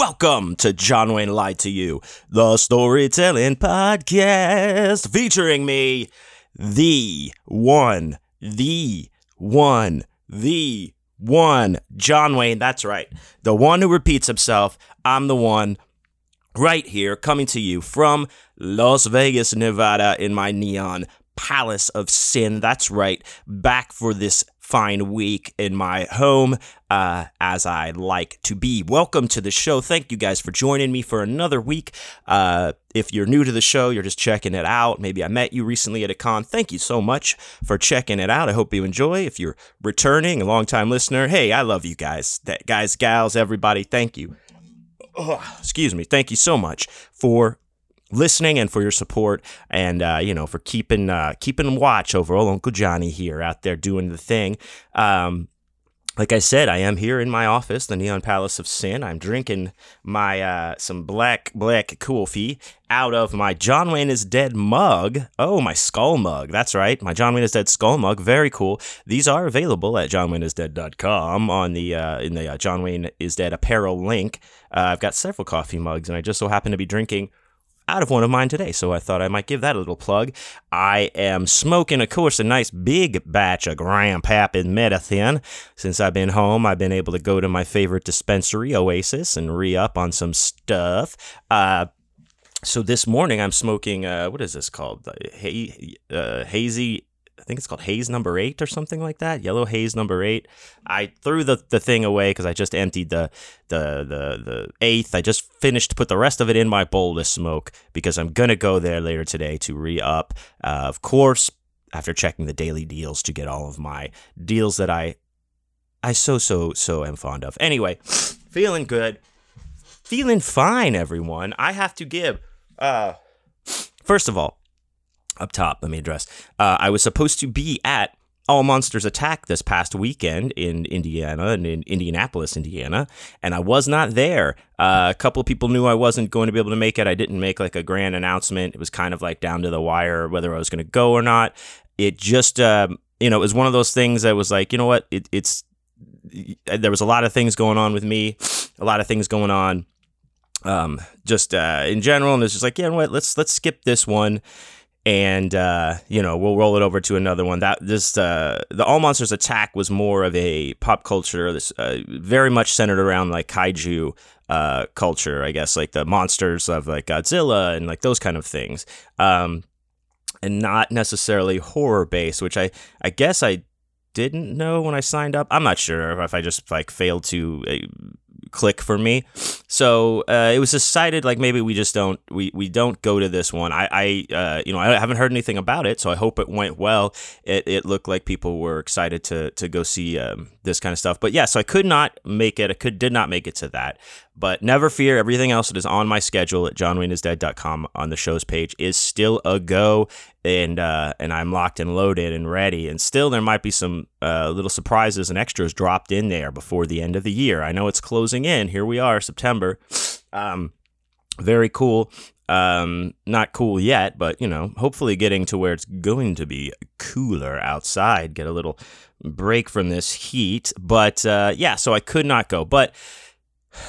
Welcome to John Wayne Lied to You, the storytelling podcast featuring me, the one, the one, the one, John Wayne. That's right. The one who repeats himself. I'm the one right here coming to you from Las Vegas, Nevada in my neon palace of sin. That's right. Back for this fine week in my home, uh, as I like to be. Welcome to the show. Thank you guys for joining me for another week. Uh, if you're new to the show, you're just checking it out. Maybe I met you recently at a con. Thank you so much for checking it out. I hope you enjoy. If you're returning, a long time listener, hey, I love you guys, that guys, gals, everybody. Thank you. Excuse me. Thank you so much for listening and for your support and uh, you know for keeping uh, keeping watch over old Uncle Johnny here out there doing the thing. Um, like I said, I am here in my office, the Neon Palace of Sin. I'm drinking my uh, some black black coffee out of my John Wayne is Dead mug. Oh, my skull mug. That's right, my John Wayne is Dead skull mug. Very cool. These are available at johnwayneisdead.com on the uh, in the uh, John Wayne is Dead apparel link. Uh, I've got several coffee mugs, and I just so happen to be drinking out of one of mine today, so I thought I might give that a little plug. I am smoking, of course, a nice big batch of Grandpappy Medicine. Since I've been home, I've been able to go to my favorite dispensary, Oasis, and re up on some stuff. Uh, so this morning I'm smoking, uh, what is this called? Hay, uh, hazy I think it's called haze number eight or something like that. Yellow haze number eight. I threw the, the thing away because I just emptied the, the the the eighth. I just finished put the rest of it in my bowl to smoke because I'm gonna go there later today to re up. Uh, of course, after checking the daily deals to get all of my deals that I I so so so am fond of. Anyway, feeling good, feeling fine, everyone. I have to give. Uh, first of all, up top, let me address. Uh, I was supposed to be at All Monsters Attack this past weekend in Indiana and in Indianapolis, Indiana, and I was not there. Uh, a couple of people knew I wasn't going to be able to make it. I didn't make like a grand announcement. It was kind of like down to the wire whether I was going to go or not. It just, um, you know, it was one of those things that was like, you know what, it, it's there was a lot of things going on with me, a lot of things going on, um, just uh, in general, and it's just like, yeah, you know what, let's let's skip this one and uh, you know we'll roll it over to another one. That this uh, the All Monsters Attack was more of a pop culture, this uh, very much centered around like kaiju uh, culture, I guess, like the monsters of like Godzilla and like those kind of things, um, and not necessarily horror based, which I I guess I didn't know when I signed up. I'm not sure if I just like failed to uh, click for me. So uh, it was decided like maybe we just don't we, we don't go to this one. I, I uh, you know I haven't heard anything about it, so I hope it went well. It, it looked like people were excited to to go see um, this kind of stuff. But yeah, so I could not make it. I could did not make it to that. But never fear, everything else that is on my schedule at johnwayneisdead.com on the show's page is still a go, and uh, and I'm locked and loaded and ready. And still, there might be some uh, little surprises and extras dropped in there before the end of the year. I know it's closing in. Here we are, September. Um, very cool. Um, not cool yet, but you know, hopefully getting to where it's going to be cooler outside. Get a little break from this heat. But uh, yeah, so I could not go, but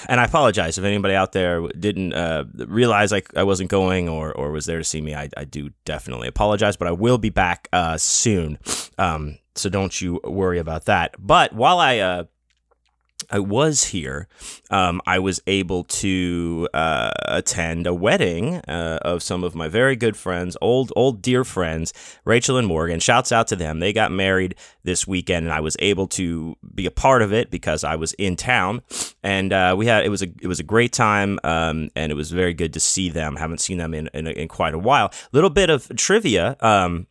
and I apologize if anybody out there didn't uh, realize I, I wasn't going or, or was there to see me. I, I do definitely apologize, but I will be back uh, soon. Um, so don't you worry about that. But while I uh, I was here, um, I was able to uh, attend a wedding uh, of some of my very good friends, old old dear friends, Rachel and Morgan. Shouts out to them. They got married this weekend, and I was able to be a part of it because I was in town, and uh, we had it was a it was a great time, um, and it was very good to see them. Haven't seen them in in, in quite a while. Little bit of trivia. Um,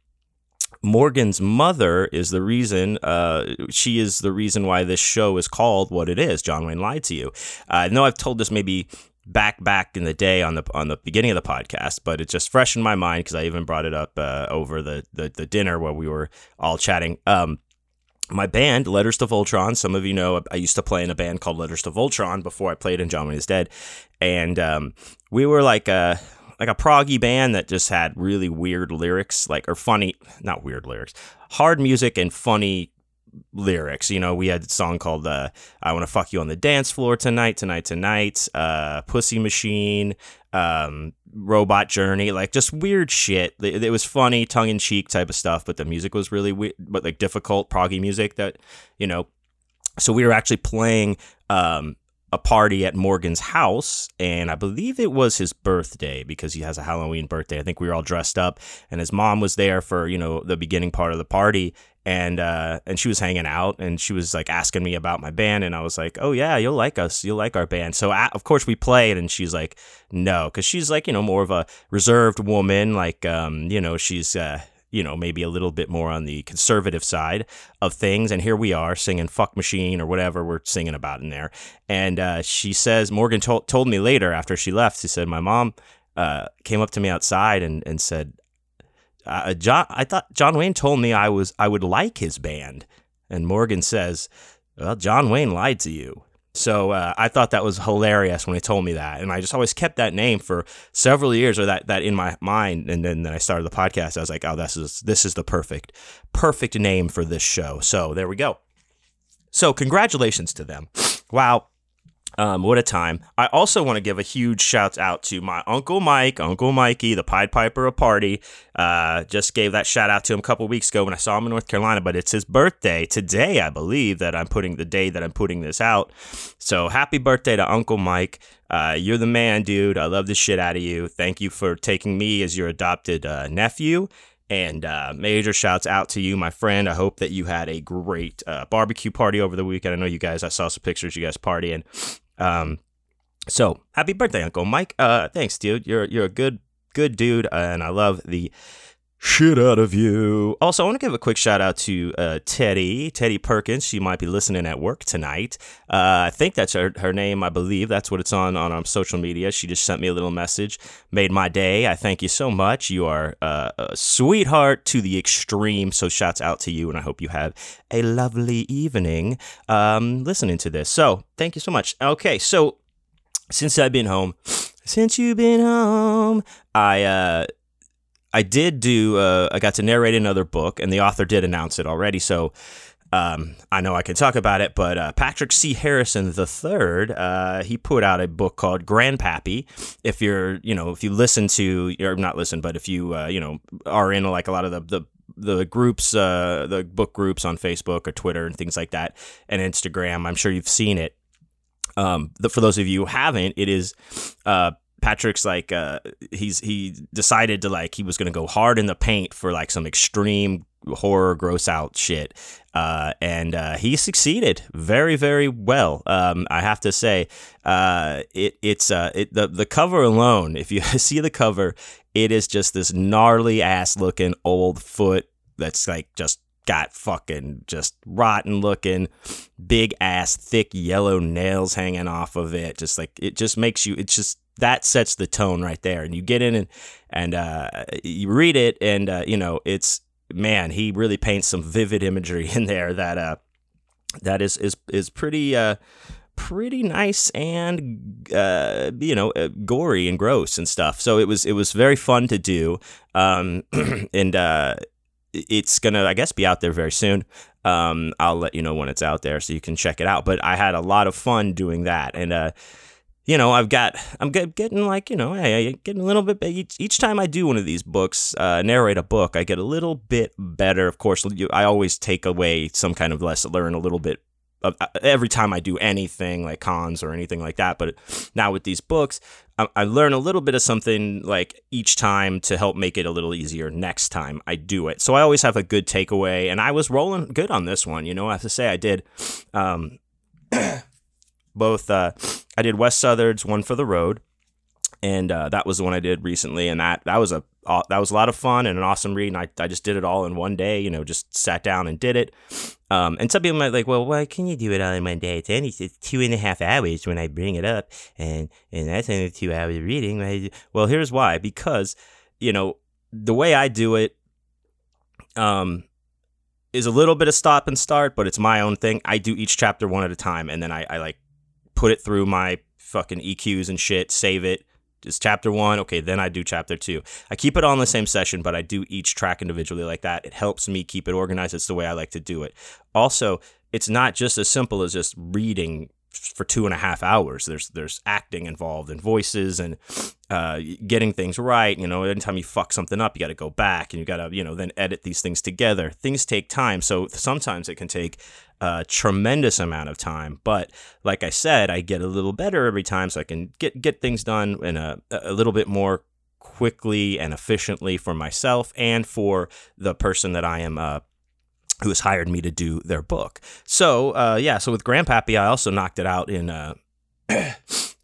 Morgan's mother is the reason. Uh, she is the reason why this show is called what it is. John Wayne lied to you. Uh, I know I've told this maybe back back in the day on the on the beginning of the podcast, but it's just fresh in my mind because I even brought it up uh, over the, the, the dinner where we were all chatting. Um, my band, Letters to Voltron. Some of you know I used to play in a band called Letters to Voltron before I played in John Wayne is Dead, and um, we were like a like a proggy band that just had really weird lyrics, like or funny, not weird lyrics, hard music and funny lyrics. You know, we had a song called uh, "I Want to Fuck You on the Dance Floor Tonight, Tonight, Tonight," uh, "Pussy Machine," um, "Robot Journey," like just weird shit. It, it was funny, tongue in cheek type of stuff, but the music was really weird, but like difficult proggy music that you know. So we were actually playing um, a party at Morgan's house, and I believe it was his birthday because he has a Halloween birthday. I think we were all dressed up, and his mom was there for you know the beginning part of the party, and uh, and she was hanging out, and she was like asking me about my band, and I was like, oh yeah, you'll like us, you'll like our band. So of course we played, and she's like, no, because she's like you know more of a reserved woman, like um, you know she's. Uh, you know, maybe a little bit more on the conservative side of things. And here we are singing Fuck Machine or whatever we're singing about in there. And uh, she says, Morgan told, told me later after she left, she said, My mom uh, came up to me outside and, and said, uh, John, I thought John Wayne told me I was I would like his band, and Morgan says, "Well, John Wayne lied to you." So uh, I thought that was hilarious when he told me that, and I just always kept that name for several years, or that that in my mind. And then, then I started the podcast. I was like, "Oh, this is this is the perfect perfect name for this show." So there we go. So congratulations to them. Wow, um, what a time. I also want to give a huge shout out to my Uncle Mike, Uncle Mikey, the Pied Piper of Party. Uh, just gave that shout out to him a couple weeks ago when I saw him in North Carolina, but it's his birthday today, I believe, that I'm putting the day that I'm putting this out. So happy birthday to Uncle Mike. Uh, you're the man, dude. I love the shit out of you. Thank you for taking me as your adopted uh, nephew. And uh, major shouts out to you, my friend. I hope that you had a great uh, barbecue party over the weekend. I know you guys, I saw some pictures, you guys partying. Um, so happy birthday, Uncle Mike. Uh, thanks, dude. You're you're a good good dude, and I love the shit out of you. Also, I want to give a quick shout out to uh, Teddy, Teddy Perkins. She might be listening at work tonight. Uh, I think that's her, her name. I believe that's what it's on on um, social media. She just sent me a little message, made my day. I thank you so much. You are uh, a sweetheart to the extreme. So, shouts out to you, and I hope you have a lovely evening um, listening to this. So, thank you so much. Okay, so since I've been home, since you've been home, I uh I did do. Uh, I got to narrate another book, and the author did announce it already. So um, I know I can talk about it. But uh, Patrick C. Harrison III, uh, he put out a book called Grandpappy. If you're, you know, if you listen to, or not listen, but if you, uh, you know, are in like a lot of the the the groups, uh, the book groups on Facebook or Twitter and things like that, and Instagram, I'm sure you've seen it. Um, the, for those of you who haven't, it is uh, Patrick's like uh he's he decided to like he was gonna go hard in the paint for like some extreme horror gross out shit uh and uh he succeeded very very well um i have to say uh it it's uh it the the cover alone if you see the cover it is just this gnarly ass looking old foot that's like just got fucking just rotten looking, big ass, thick yellow nails hanging off of it. Just like it just makes you, it's just that sets the tone right there. And you get in and and uh, you read it, and uh, you know it's man, he really paints some vivid imagery in there that uh, that is is is pretty. Uh, pretty nice and uh, you know uh, gory and gross and stuff. So it was it was very fun to do, um, and uh, it's gonna I guess be out there very soon. Um, I'll let you know when it's out there so you can check it out. But I had a lot of fun doing that, and uh, you know, I've got, I'm getting like, you know, getting a little bit, each, each time I do one of these books, uh, narrate a book, I get a little bit better. Of course, I always take away some kind of lesson, learn a little bit of, uh, every time I do anything like cons or anything like that. But now with these books, I, I learn a little bit of something like each time to help make it a little easier next time I do it. So I always have a good takeaway, and I was rolling good on this one. You know, I have to say I did. Um, both uh, I did Wes Southard's One for the Road, and uh, that was the one I did recently, and that that was a uh, that was a lot of fun and an awesome read. And I, I just did it all in one day, you know, just sat down and did it. Um, and some people might like, well, why can you do it all in one day? It's only two and a half hours when I bring it up, and and that's only two hours of reading. Well, here's why: because you know the way I do it, um, is a little bit of stop and start, but it's my own thing. I do each chapter one at a time, and then I, I like put it through my fucking EQs and shit, save it, It's chapter one. Okay, then I do chapter two. I keep it all in the same session, but I do each track individually like that. It helps me keep it organized. It's the way I like to do it. Also, it's not just as simple as just reading for two and a half hours. There's there's acting involved and voices and uh, getting things right. You know, anytime you fuck something up, you got to go back and you got to you know then edit these things together. Things take time, so sometimes it can take a tremendous amount of time. But like I said, I get a little better every time, so I can get get things done in a a little bit more quickly and efficiently for myself and for the person that I am uh, who has hired me to do their book. So uh, yeah, so with Grandpappy, I also knocked it out in uh,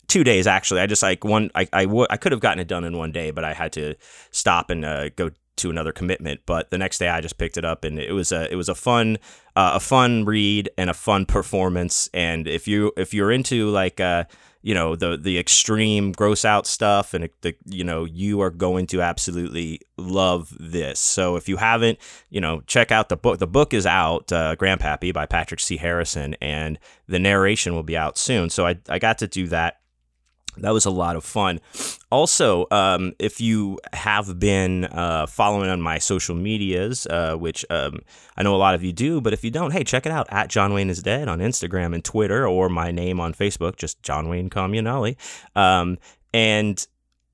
two days. Actually, I just like one. I I, w- I could have gotten it done in one day, but I had to stop and uh, go to another commitment. But the next day, I just picked it up, and it was a it was a fun uh, a fun read and a fun performance. And if you if you're into like uh, you know the the extreme gross out stuff and the you know you are going to absolutely love this so if you haven't you know check out the book the book is out uh, grandpappy by patrick c harrison and the narration will be out soon so i, I got to do that that was a lot of fun. Also, um, if you have been uh, following on my social medias, uh, which um, I know a lot of you do, but if you don't, hey, check it out at John Wayne is Dead on Instagram and Twitter, or my name on Facebook, just John Wayne Comunale. Um, and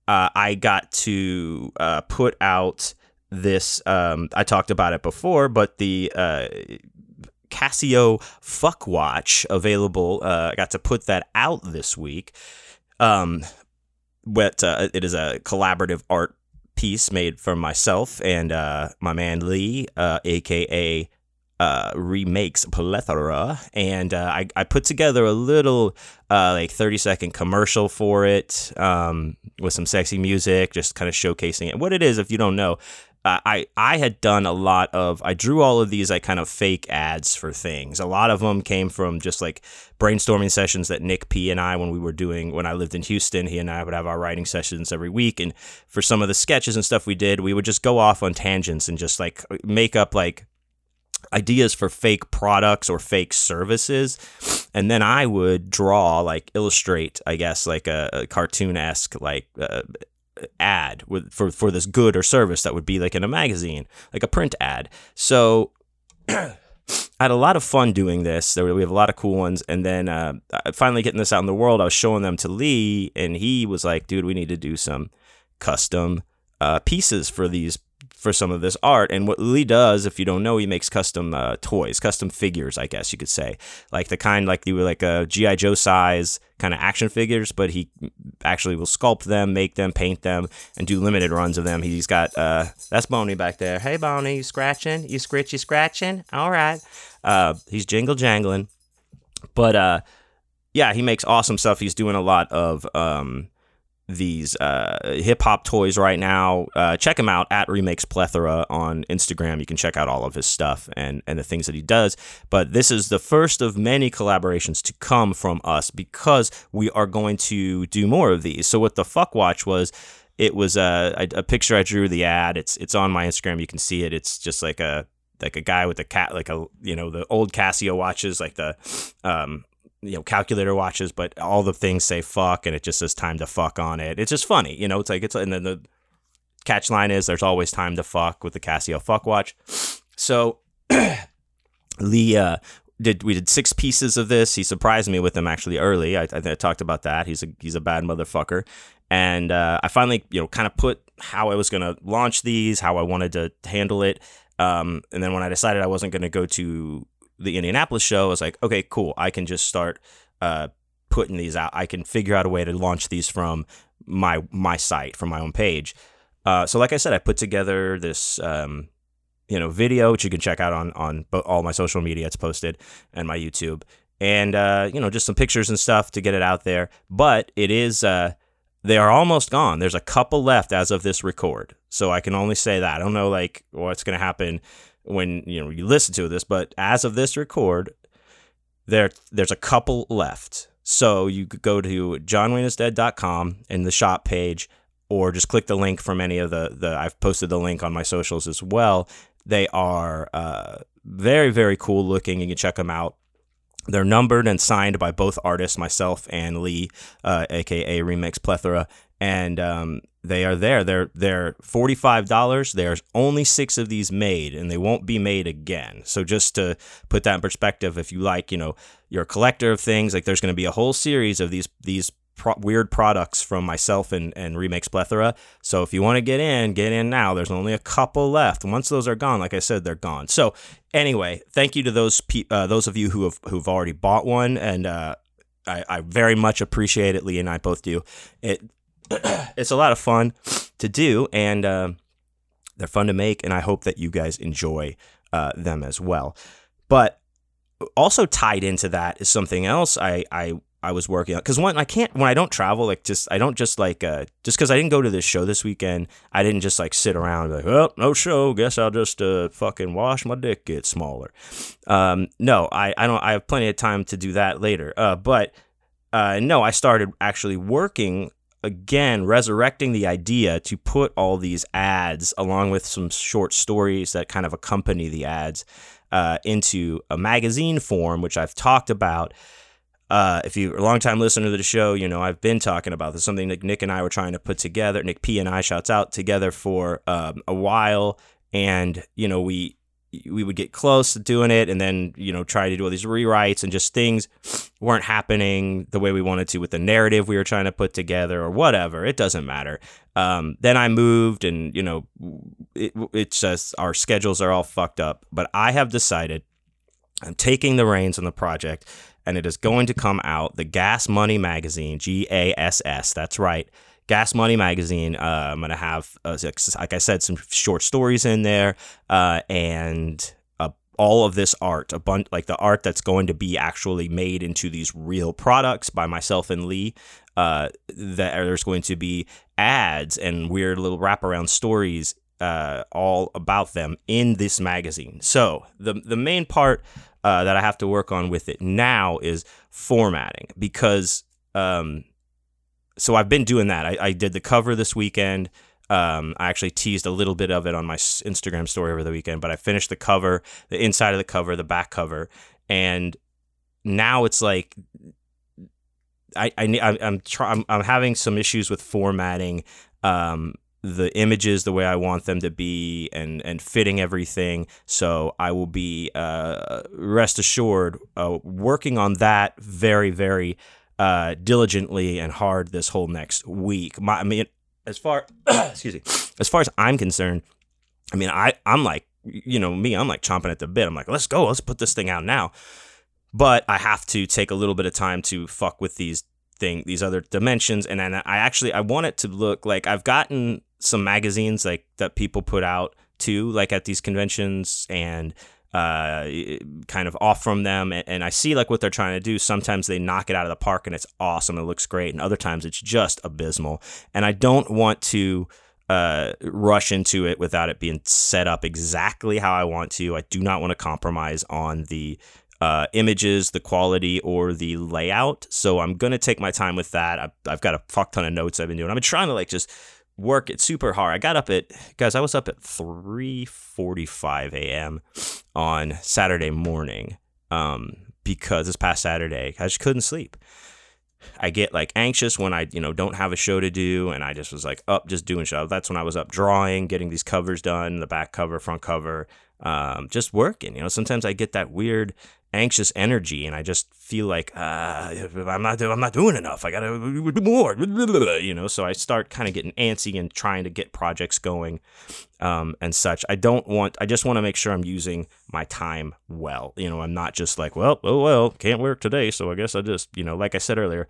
uh, I got to uh, put out this. Um, I talked about it before, but the uh, Casio Fuck Watch available. Uh, I got to put that out this week. Um, but uh, it is a collaborative art piece made from myself and uh, my man Lee, uh, aka uh, remakes plethora, and uh, I, I put together a little uh, like thirty second commercial for it um, with some sexy music, just kind of showcasing it. What it is, if you don't know, uh, I I had done a lot of I drew all of these like kind of fake ads for things. A lot of them came from just like brainstorming sessions that Nick P and I when we were doing when I lived in Houston, he and I would have our writing sessions every week and for some of the sketches and stuff we did, we would just go off on tangents and just like make up like ideas for fake products or fake services and then i would draw like illustrate i guess like a, a cartoon-esque like uh, ad with, for for this good or service that would be like in a magazine, like a print ad. So I had a lot of fun doing this. There, we have a lot of cool ones, and then uh, finally getting this out in the world, I was showing them to Lee, and he was like, "Dude, we need to do some custom uh, pieces for these for some of this art. And what Lee does, if you don't know, he makes custom uh, toys, custom figures, I guess you could say, like the kind like you were like a GI Joe size kind of action figures, but he actually will sculpt them, make them, paint them, and do limited runs of them. He's got uh, that's Boney back there. Hey Boney, you scratching? You scritchy scratching? All right. Uh, he's jingle jangling, but uh, yeah, he makes awesome stuff. He's doing a lot of um these uh, hip hop toys right now. Uh, check him out at Remakes Plethora on Instagram. You can check out all of his stuff and, and the things that he does. But this is the first of many collaborations to come from us because we are going to do more of these. So what the fuck watch was, it was a, a, a picture I drew the ad. It's it's on my Instagram. You can see it. It's just like a like a guy with a cat like a you know the old Casio watches like the um you know calculator watches, but all the things say fuck, and it just says time to fuck on it. It's just funny, you know. It's like it's and then the catch line is there's always time to fuck with the Casio fuck watch. So Lee uh, did we did six pieces of this. He surprised me with them actually early. I, I, I talked about that. He's a he's a bad motherfucker, and uh, I finally you know kind of put how I was gonna launch these, how I wanted to handle it. Um, and then when I decided I wasn't going to go to the Indianapolis show, I was like, okay, cool. I can just start uh, putting these out. I can figure out a way to launch these from my my site, from my own page. Uh, so, like I said, I put together this um, you know video, which you can check out on on all my social media. It's posted and my YouTube, and uh, you know just some pictures and stuff to get it out there. But it is uh, they are almost gone. There's a couple left as of this record, so I can only say that. I don't know like what's going to happen when you know you listen to this, but as of this record, there there's a couple left. So you could go to johnwayneisdead.com in the shop page, or just click the link from any of the the I've posted the link on my socials as well. They are uh, very very cool looking. You can check them out. They're numbered and signed by both artists, myself and Lee, uh, aka Remix Plethora, and um, they are there. They're they're forty five dollars. There's only six of these made, and they won't be made again. So just to put that in perspective, if you like, you know, you're a collector of things, like there's going to be a whole series of these these pro- weird products from myself and and Remix Plethora. So if you want to get in, get in now. There's only a couple left. Once those are gone, like I said, they're gone. So anyway, thank you to those pe- uh, those of you who have who've already bought one, and uh, I, I very much appreciate it. Lee and I both do. It it's a lot of fun to do, and uh, they're fun to make, and I hope that you guys enjoy uh, them as well. But also tied into that is something else I I I was working on because when I can't when I don't travel like just I don't just like uh just because I didn't go to this show this weekend I didn't just like sit around like oh no show. Guess I'll just uh fucking wash my dick get smaller. Um no I I don't I have plenty of time to do that later. Uh but uh no I started actually working again resurrecting the idea to put all these ads along with some short stories that kind of accompany the ads uh, into a magazine form which I've talked about uh, if you're a long time listener to the show, you know I've been talking about this. Something that Nick and I were trying to put together. Nick P and I shouts out together for um, a while, and you know we we would get close to doing it, and then you know try to do all these rewrites, and just things weren't happening the way we wanted to with the narrative we were trying to put together, or whatever. It doesn't matter. Um, then I moved, and you know it, it's just our schedules are all fucked up. But I have decided I'm taking the reins on the project and it is going to come out. The Gas Money Magazine, G A S S. That's right. Gas Money Magazine. Uh, I'm gonna have, uh, like I said, some short stories in there, uh, and uh, all of this art, a bunch like the art that's going to be actually made into these real products by myself and Lee. Uh, that there's going to be ads and weird little wraparound stories uh, all about them in this magazine. So the the main part uh, that I have to work on with it now is formatting because um, so I've been doing that. I, I did the cover this weekend. Um, I actually teased a little bit of it on my Instagram story over the weekend, but I finished the cover, the inside of the cover, the back cover, and now it's like I, I I'm try, I'm, I'm having some issues with formatting um, the images the way I want them to be and and fitting everything. So I will be uh, rest assured uh, working on that very very uh, diligently and hard this whole next week. My, I mean, as far excuse me, as far as I'm concerned, I mean I I'm like you know me I'm like chomping at the bit. I'm like let's go let's put this thing out now. But I have to take a little bit of time to fuck with these thing these other dimensions and then I actually I want it to look like I've gotten some magazines like that people put out too, like at these conventions and uh, kind of off from them. And, and I see like what they're trying to do. Sometimes they knock it out of the park and it's awesome. It looks great. And other times it's just abysmal. And I don't want to uh, rush into it without it being set up exactly how I want to. I do not want to compromise on the uh, images, the quality, or the layout. So I'm gonna take my time with that. I've, I've got a fuck ton of notes I've been doing. I've been trying to like just work it super hard. I got up at guys, I was up at 3:45 a.m. on Saturday morning um, because this past Saturday I just couldn't sleep. I get like anxious when I, you know, don't have a show to do and I just was like up just doing stuff. That's when I was up drawing, getting these covers done, the back cover, front cover, um, just working. You know, sometimes I get that weird anxious energy and I just feel like uh, I'm not I'm not doing enough. I gotta do more, you know. So I start kind of getting antsy and trying to get projects going um, and such. I don't want. I just want to make sure I'm using my time well. You know, I'm not just like, well, oh well, can't work today, so I guess I just, you know, like I said earlier,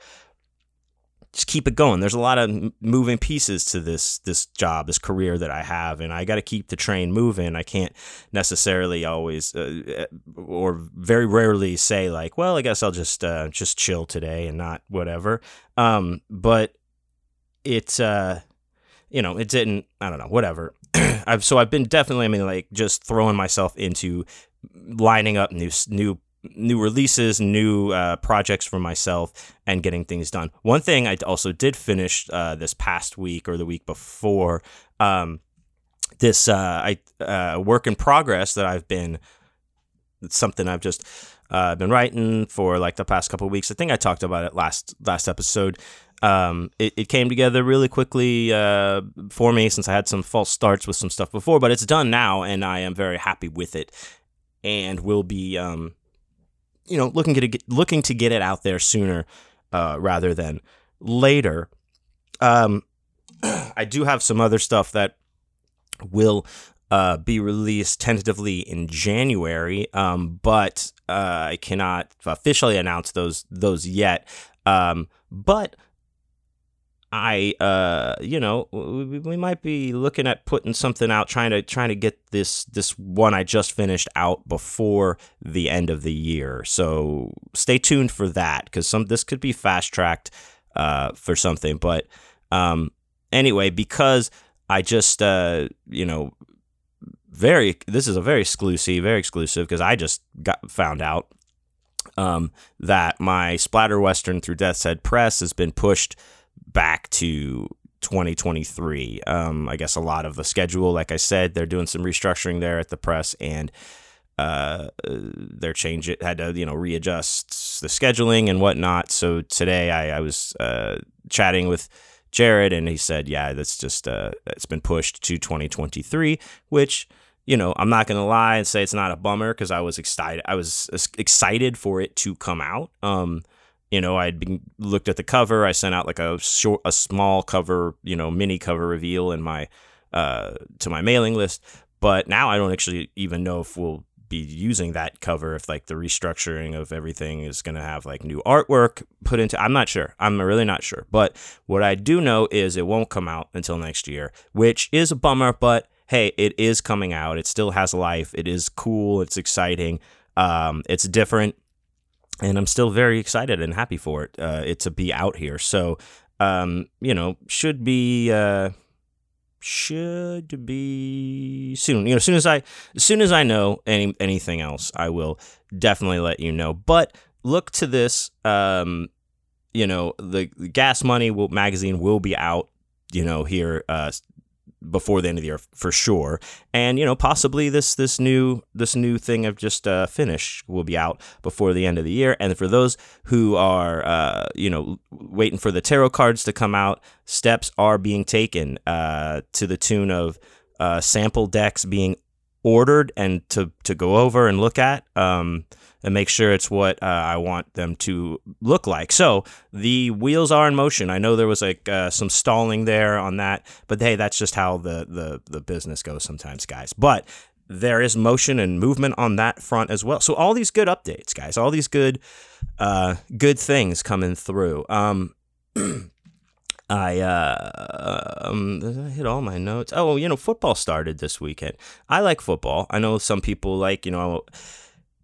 just keep it going. There's a lot of moving pieces to this this job, this career that I have, and I got to keep the train moving. I can't necessarily always, uh, uh, or very rarely, say like, "Well, I guess I'll just uh, just chill today and not whatever." Um, but it's uh, you know, it didn't. I don't know, whatever. I've so I've been definitely, I mean, like just throwing myself into lining up new new new releases, new uh, projects for myself, and getting things done. One thing I also did finish uh, this past week or the week before, um, this uh, I uh, work in progress that I've been. Something I've just Uh, been writing for like the past couple weeks. I think I talked about it last last episode. Um, it, it came together really quickly uh, for me since I had some false starts with some stuff before, but it's done now, and I am very happy with it, and will be, um, you know, looking to get looking to get it out there sooner uh, rather than later. Um, I do have some other stuff that will uh, be released tentatively in January, um, but uh, I cannot officially announce those those yet. Um, but I, uh, you know, we, we, might be looking at putting something out, trying to trying to get this this one I just finished out before the end of the year. So stay tuned for that because some this could be fast tracked uh, for something. But um, anyway, because I just, uh, you know, very this is a very exclusive, very exclusive because I just got found out um, that my splatter western through Death's Head Press has been pushed back to 2023. Um, I guess a lot of the schedule, like I said, they're doing some restructuring there at the press and uh, they're change it had to you know readjust the scheduling and whatnot. So today I, I was uh, chatting with Jarod and he said, yeah, that's just uh, it's been pushed to 2023, which you know, I'm not gonna lie and say it's not a bummer because I was excited. I was excited for it to come out. Um, you know, I'd been looked at the cover. I sent out like a short, a small cover, you know, mini cover reveal in my uh to my mailing list. But now I don't actually even know if we'll be using that cover if like the restructuring of everything is going to have like new artwork put into I'm not sure. I'm really not sure. But what I do know is it won't come out until next year, which is a bummer, but hey, it is coming out. It still has life. It is cool. It's exciting. Um, it's different, and I'm still very excited and happy for it. Uh, it to be out here. So, um, you know, should be. Uh, should be soon. You know, as soon as I, as soon as I know any anything else, I will definitely let you know. But look to this. Um, you know, the, the Gas Money will, magazine will be out. You know, here uh, before the end of the year for sure. And you know, possibly this this new this new thing I've just uh, finished will be out before the end of the year. And for those who are uh, you know waiting for the tarot cards to come out, steps are being taken uh, to the tune of uh, sample decks being ordered and to to go over and look at. Um, and make sure it's what uh, I want them to look like. So the wheels are in motion. I know there was like uh, some stalling there on that, but hey, that's just how the the the business goes sometimes, guys. But there is motion and movement on that front as well. So all these good updates, guys, all these good uh, good things coming through. Um, I uh, um, hit all my notes. Oh, you know, football started this weekend. I like football. I know some people like, you know,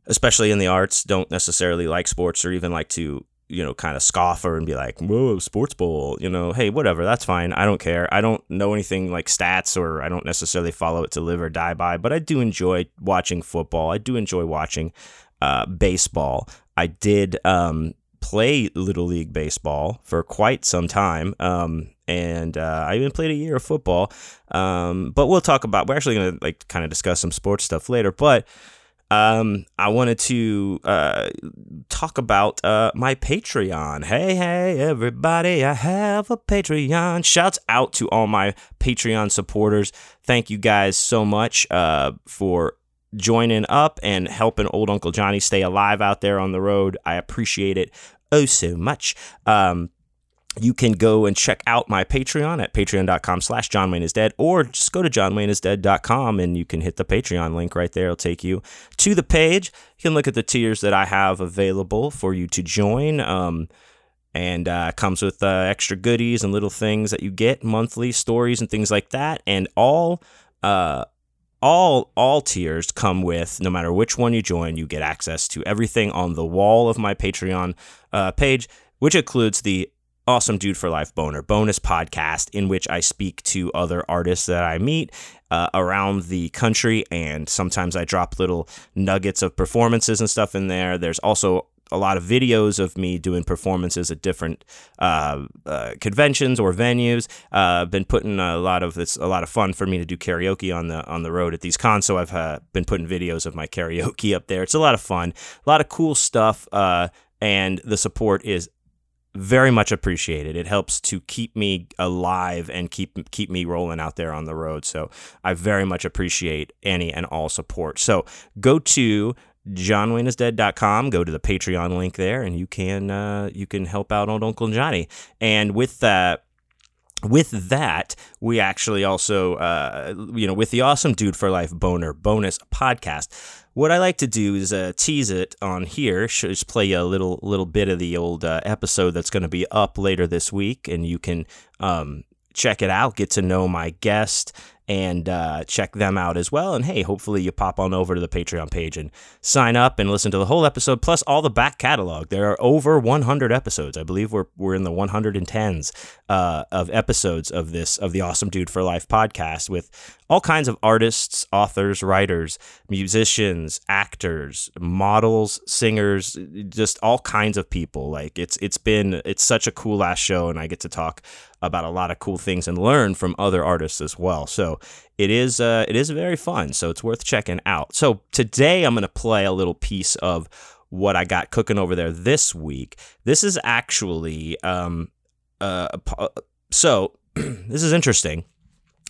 especially in the arts, don't necessarily like sports or even like to, you know, kind of scoffer and be like, whoa, sports bowl, you know, hey, whatever, that's fine. I don't care. I don't know anything like stats or I don't necessarily follow it to live or die by, but I do enjoy watching football. I do enjoy watching uh, baseball. I did um, play Little League Baseball for quite some time. Um, and uh, I even played a year of football. Um, but we'll talk about, we're actually going to like kind of discuss some sports stuff later. But um, I wanted to uh, talk about uh, my Patreon. Hey, hey, everybody, I have a Patreon. Shouts out to all my Patreon supporters. Thank you guys so much uh, for joining up and helping old Uncle Johnny stay alive out there on the road. I appreciate it oh so much. Um, you can go and check out my Patreon at patreon.com slash John Wayne is dead, or just go to johnwayneisdead.com and you can hit the Patreon link right there. It'll take you to the page. You can look at the tiers that I have available for you to join. Um, and uh, comes with uh, extra goodies and little things that you get monthly stories and things like that and all uh, all all tiers come with no matter which one you join you get access to everything on the wall of my patreon uh, page which includes the Awesome Dude for Life Boner bonus podcast in which I speak to other artists that I meet uh, around the country. And sometimes I drop little nuggets of performances and stuff in there. There's also a lot of videos of me doing performances at different uh, uh, conventions or venues. Uh, been putting a lot of it's a lot of fun for me to do karaoke on the on the road at these cons. So I've uh, been putting videos of my karaoke up there. It's a lot of fun, a lot of cool stuff, uh, and the support is very much appreciated. It helps to keep me alive and keep keep me rolling out there on the road. So I very much appreciate any and all support. So go to johnwayneisdead.com go to the patreon link there and you can uh, you can help out old uncle johnny and with that with that, we actually also, uh, you know, with the Awesome Dude for Life Boner bonus podcast, what I like to do is uh, tease it on here. Just play a little little bit of the old uh, episode that's going to be up later this week, and you can um, check it out, get to know my guest, and uh, check them out as well. And hey, hopefully you pop on over to the Patreon page and sign up and listen to the whole episode, plus all the back catalog. There are over 100 episodes. I believe we're we're in the 110s uh, of episodes of this of the Awesome Dude for Life podcast with all kinds of artists, authors, writers, musicians, actors, models, singers, just all kinds of people. Like it's it's been it's such a cool ass show, and I get to talk about a lot of cool things and learn from other artists as well. So it is uh, it is very fun. So it's worth checking out. So today I'm gonna play a little piece of what I got cooking over there this week. This is actually um, uh, so this is interesting.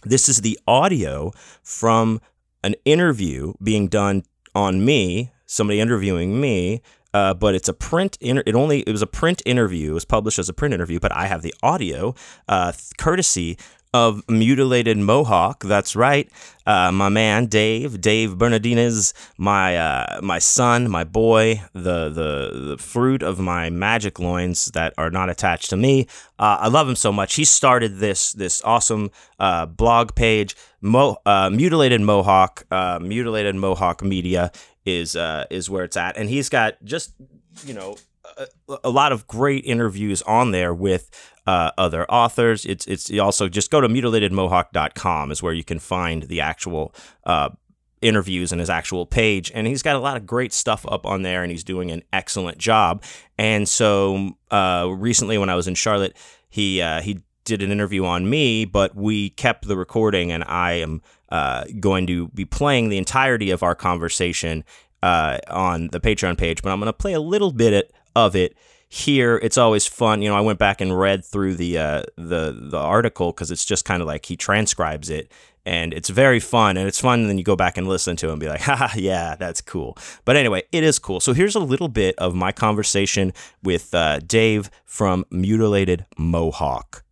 This is the audio from an interview being done on me, somebody interviewing me uh, but it's a print. Inter- it only it was a print interview. It was published as a print interview, but I have the audio, uh, courtesy of mutilated mohawk. That's right, uh, my man Dave, Dave Bernardinez, my uh, my son, my boy, the, the the fruit of my magic loins that are not attached to me. Uh, I love him so much. He started this this awesome uh, blog page, Mo- mutilated mohawk, mutilated mohawk media is is where it's at, and he's got just you know a, a, lot of great interviews on there with uh, other authors. It's it's also just go to mutilatedmohawk.com is where you can find the actual uh, interviews and his actual page. And he's got a lot of great stuff up on there, and he's doing an excellent job. And so uh, recently, when I was in Charlotte, he uh, he did an interview on me, but we kept the recording, and I am uh, going to be playing the entirety of our conversation uh, on the Patreon page. But I'm going to play a little bit of it here. It's always fun. You know i went back and read through the uh, the the article because it's just kind of like he transcribes it and it's very fun and it's fun and then you go back and listen to it and be like ha yeah that's cool. But anyway it is cool. So here's a little bit of my conversation with uh, dave from mutilated mohawk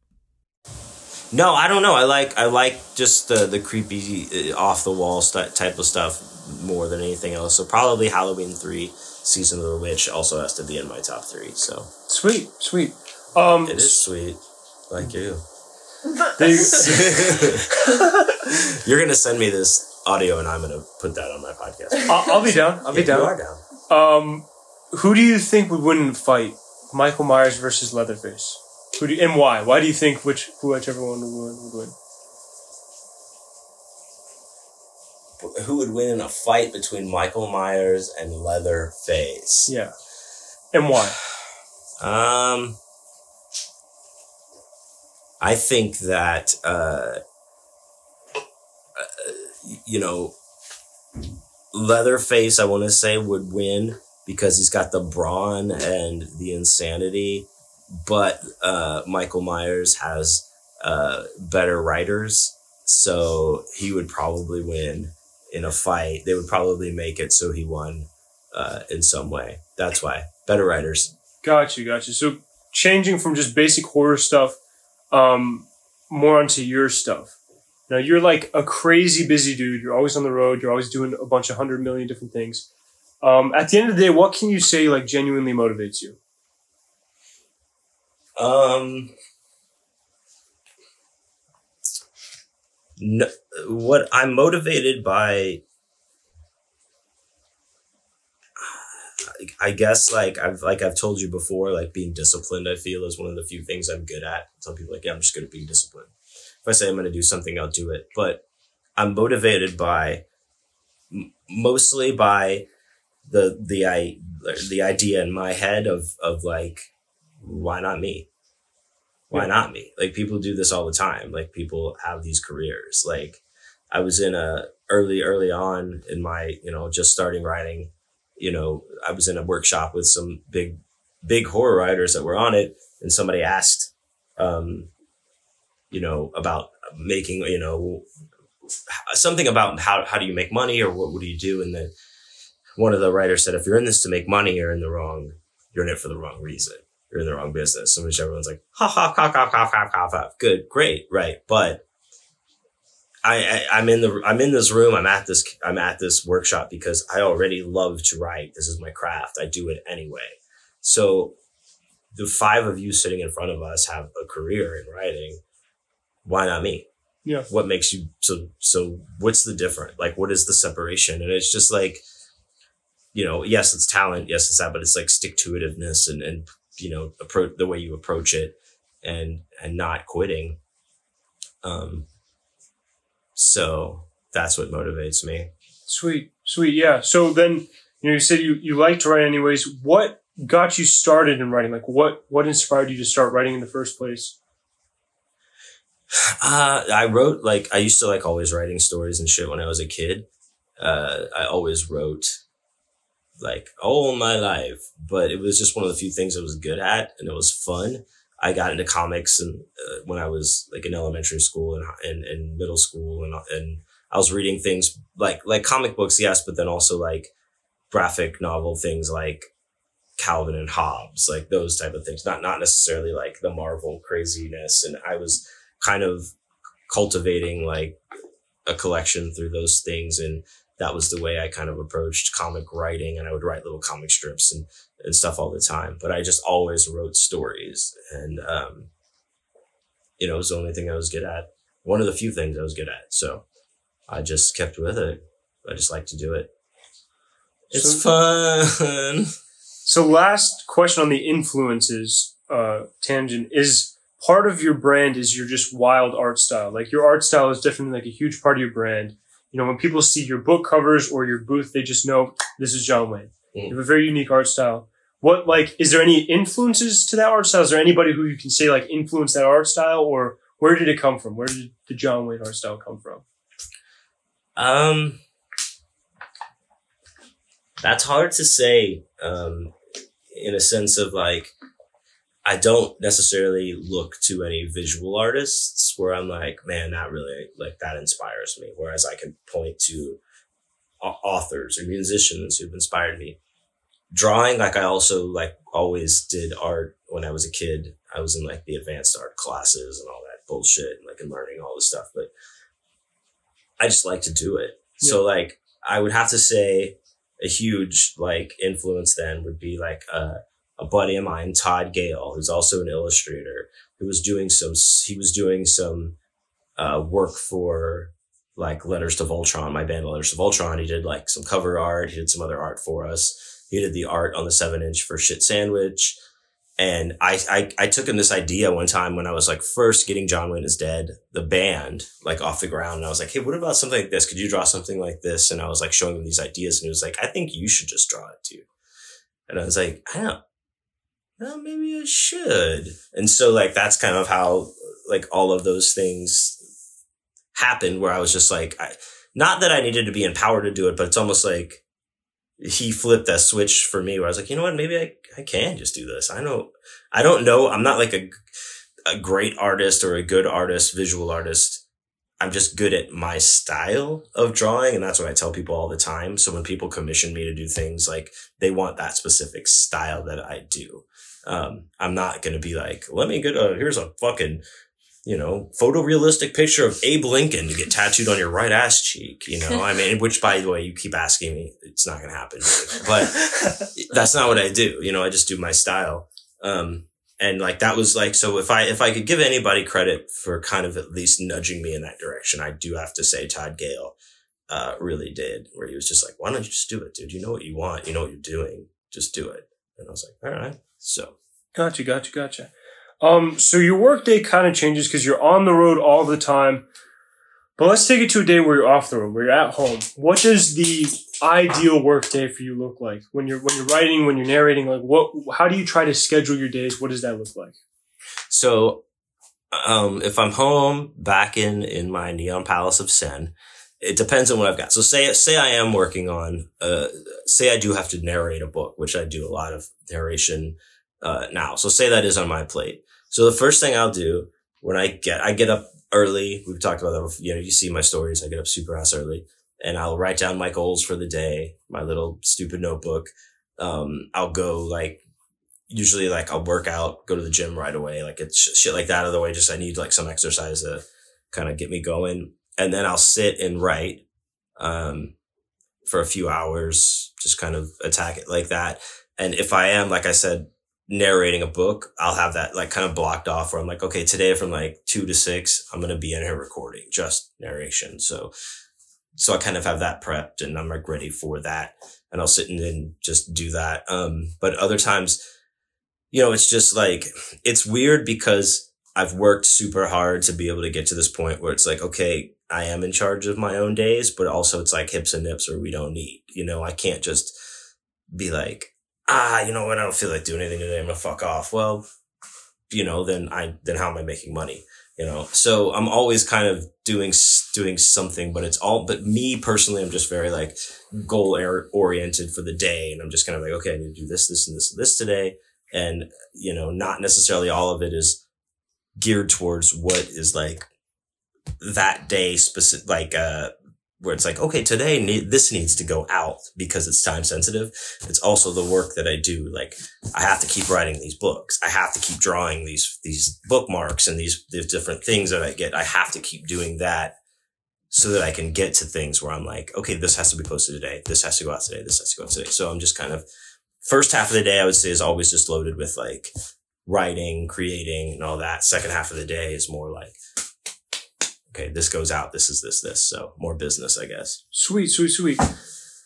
no i don't know i like i like just the the creepy uh, off the wall st- type of stuff more than anything else so probably halloween 3 Season of the Witch also has to be in my top three. So sweet, sweet. Um, it is sweet, like you. you are gonna send me this audio, and I'm gonna put that on my podcast. I'll, I'll be down. I'll yeah, be down. You are down. Um, who do you think we would win in fight? Michael Myers versus Leatherface. Who do you, and why? Why do you think which who whichever one would win? Would win? who would win in a fight between Michael Myers and Leatherface? Yeah, and why? Um, I think that uh, uh you know, Leatherface. I want to say would win because he's got the brawn and the insanity, but uh, Michael Myers has uh, better writers, so he would probably win in a fight, they would probably make it so he won uh, in some way. That's why better writers. Gotcha, gotcha. So changing from just basic horror stuff, um, more onto your stuff. Now you're like a crazy busy dude. You're always on the road. You're always doing a bunch of hundred million different things. Um, at the end of the day, what can you say like genuinely motivates you? Um, no, what I'm motivated by I guess like I've like I've told you before, like being disciplined, I feel is one of the few things I'm good at. Some people like, yeah, I'm just good at being disciplined. If I say I'm going to do something, I'll do it. But I'm motivated by mostly by the the i the idea in my head of of like why not me? Why Yeah. not me? Like people do this all the time. Like people have these careers. Like i was in a early early on in my you know just starting writing you know i was in a workshop with some big big horror writers that were on it and somebody asked um you know about making you know something about how how do you make money or what, what do you do? And then one of the writers said if you're in this to make money you're in the wrong you're in it for the wrong reason you're in the wrong business. So which everyone's like ha ha ha ha ha ha ha ha. Good great right. But I, I i'm in the i'm in this room. I'm at this i'm at this workshop because i already love to write. This is my craft. I do it anyway. So the five of you sitting in front of us have a career in writing. Why not me? Yeah. what makes you so so what's the different like what is the separation? And it's just like you know yes it's talent yes it's that but it's like stick to itiveness and and you know approach the way you approach it and and not quitting um so that's what motivates me Sweet, sweet, yeah. So then, you know, you said you you like to write anyways. What got you started in writing? Like, what what inspired you to start writing in the first place? Uh, I wrote like I used to like always writing stories and shit when I was a kid. Uh, I always wrote like all my life, but it was just one of the few things I was good at, and it was fun. I got into comics and uh, when I was like in elementary school and and, and middle school, and and I was reading things like like comic books, yes, but then also like graphic novel things like Calvin and Hobbes, like those type of things. Not not necessarily like the Marvel craziness, and I was kind of cultivating like a collection through those things and that was the way I kind of approached comic writing and I would write little comic strips and, and stuff all the time. But I just always wrote stories and um you know, it was the only thing I was good at. One of the few things I was good at. So I just kept with it. I just like to do it. It's fun. So, last question on the influences uh, tangent is part of your brand is your just wild art style. Like your art style is definitely like a huge part of your brand. You know, when people see your book covers or your booth, they just know this is John Wayne. Mm. You have a very unique art style. What like is there any influences to that art style? Is there anybody who you can say like influenced that art style, or where did it come from? Where did the John Wayne art style come from? Um, that's hard to say. Um, in a sense of like, I don't necessarily look to any visual artists where I'm like, man, that really like that inspires me. Whereas I can point to authors or musicians who've inspired me. Drawing, like I also like always did art when I was a kid. I was in like the advanced art classes and all that bullshit, and like and learning all this stuff. But I just like to do it. So like I would have to say a huge like influence then would be like a, a buddy of mine, Todd Gale, who's also an illustrator, who was doing some he was doing some uh, work for like Letters to Voltron, my band Letters to Voltron. He did like some cover art, he did some other art for us. He did the art on the seven inch for Shit Sandwich. And I, I, I took him this idea one time when I was like first getting John Wayne is Dead, the band, like off the ground. And I was like, Hey, what about something like this? Could you draw something like this? And I was like showing him these ideas and he was like, I think you should just draw it too. And I was like, I don't, well, maybe I should. And so like, that's kind of how like all of those things happened where I was just like, I, not that I needed to be empowered to do it, but it's almost like, he flipped that switch for me where I was like, you know what, maybe I, I can just do this. I know, I don't know. I'm not like a, a great artist or a good artist, visual artist. I'm just good at my style of drawing. And that's what I tell people all the time. So when people commission me to do things like they want that specific style that I do. Um, I'm not going to be like, let me get a, here's a fucking, you know, photorealistic picture of Abe Lincoln to get tattooed on your right ass cheek. You know, I mean, which by the way, you keep asking me, it's not going to happen. But that's not what I do. You know, I just do my style. Um, and like that was like, so if I, if I could give anybody credit for kind of at least nudging me in that direction, I do have to say Todd Gale, uh, really did where he was just like, why don't you just do it, dude? You know what you want. You know what you're doing. Just do it. And I was like, all right. So Gotcha, gotcha, gotcha. Um, so your workday kind of changes because you're on the road all the time. But let's take it to a day where you're off the road, where you're at home. What does the ideal work day for you look like when you're when you're writing when you're narrating like what how do you try to schedule your days what does that look like So, um, if I'm home back in, in my Neon Palace of Sin, it depends on what I've got. So say, say I am working on, uh, say I do have to narrate a book, which I do a lot of narration, uh, now. So say that is on my plate. So the first thing I'll do when I get, I get up early. We've talked about that. Before. You know, you see my stories. I get up super ass early and I'll write down my goals for the day, my little stupid notebook. Um, I'll go like usually like I'll work out, go to the gym right away. Like it's shit like that out of the way. Just I need like some exercise to kind of get me going. And then I'll sit and write, um, for a few hours, just kind of attack it like that. And if I am, like I said, narrating a book, I'll have that like kind of blocked off where I'm like, okay, today from like two to six, I'm going to be in here recording just narration. So, so I kind of have that prepped and I'm like ready for that. And I'll sit and just do that. Um, but other times, you know, it's just like, it's weird because I've worked super hard to be able to get to this point where it's like, okay, I am in charge of my own days, but also it's like hips and nips or we don't need, you know, I can't just be like, ah, you know what? I don't feel like doing anything today. I'm going to fuck off. Well, you know, then I, then how am I making money? You know, so I'm always kind of doing, doing something, but it's all, but me personally, I'm just very like goal oriented for the day. And I'm just kind of like, okay, I need to do this, this, and this, and this today and you know not necessarily all of it is geared towards what is like that day specific like uh where it's like okay today this needs to go out because it's time sensitive. It's also the work that i do like i have to keep writing these books. I have to keep drawing these these bookmarks and these these different things that i get. I have to keep doing that so that i can get to things where i'm like okay this has to be posted today. This has to go out today. This has to go out today. So i'm just kind of first half of the day, I would say is always just loaded with like writing, creating and all that. Second half of the day is more like, okay, this goes out. This is this, this. So more business, I guess. Sweet, sweet, sweet.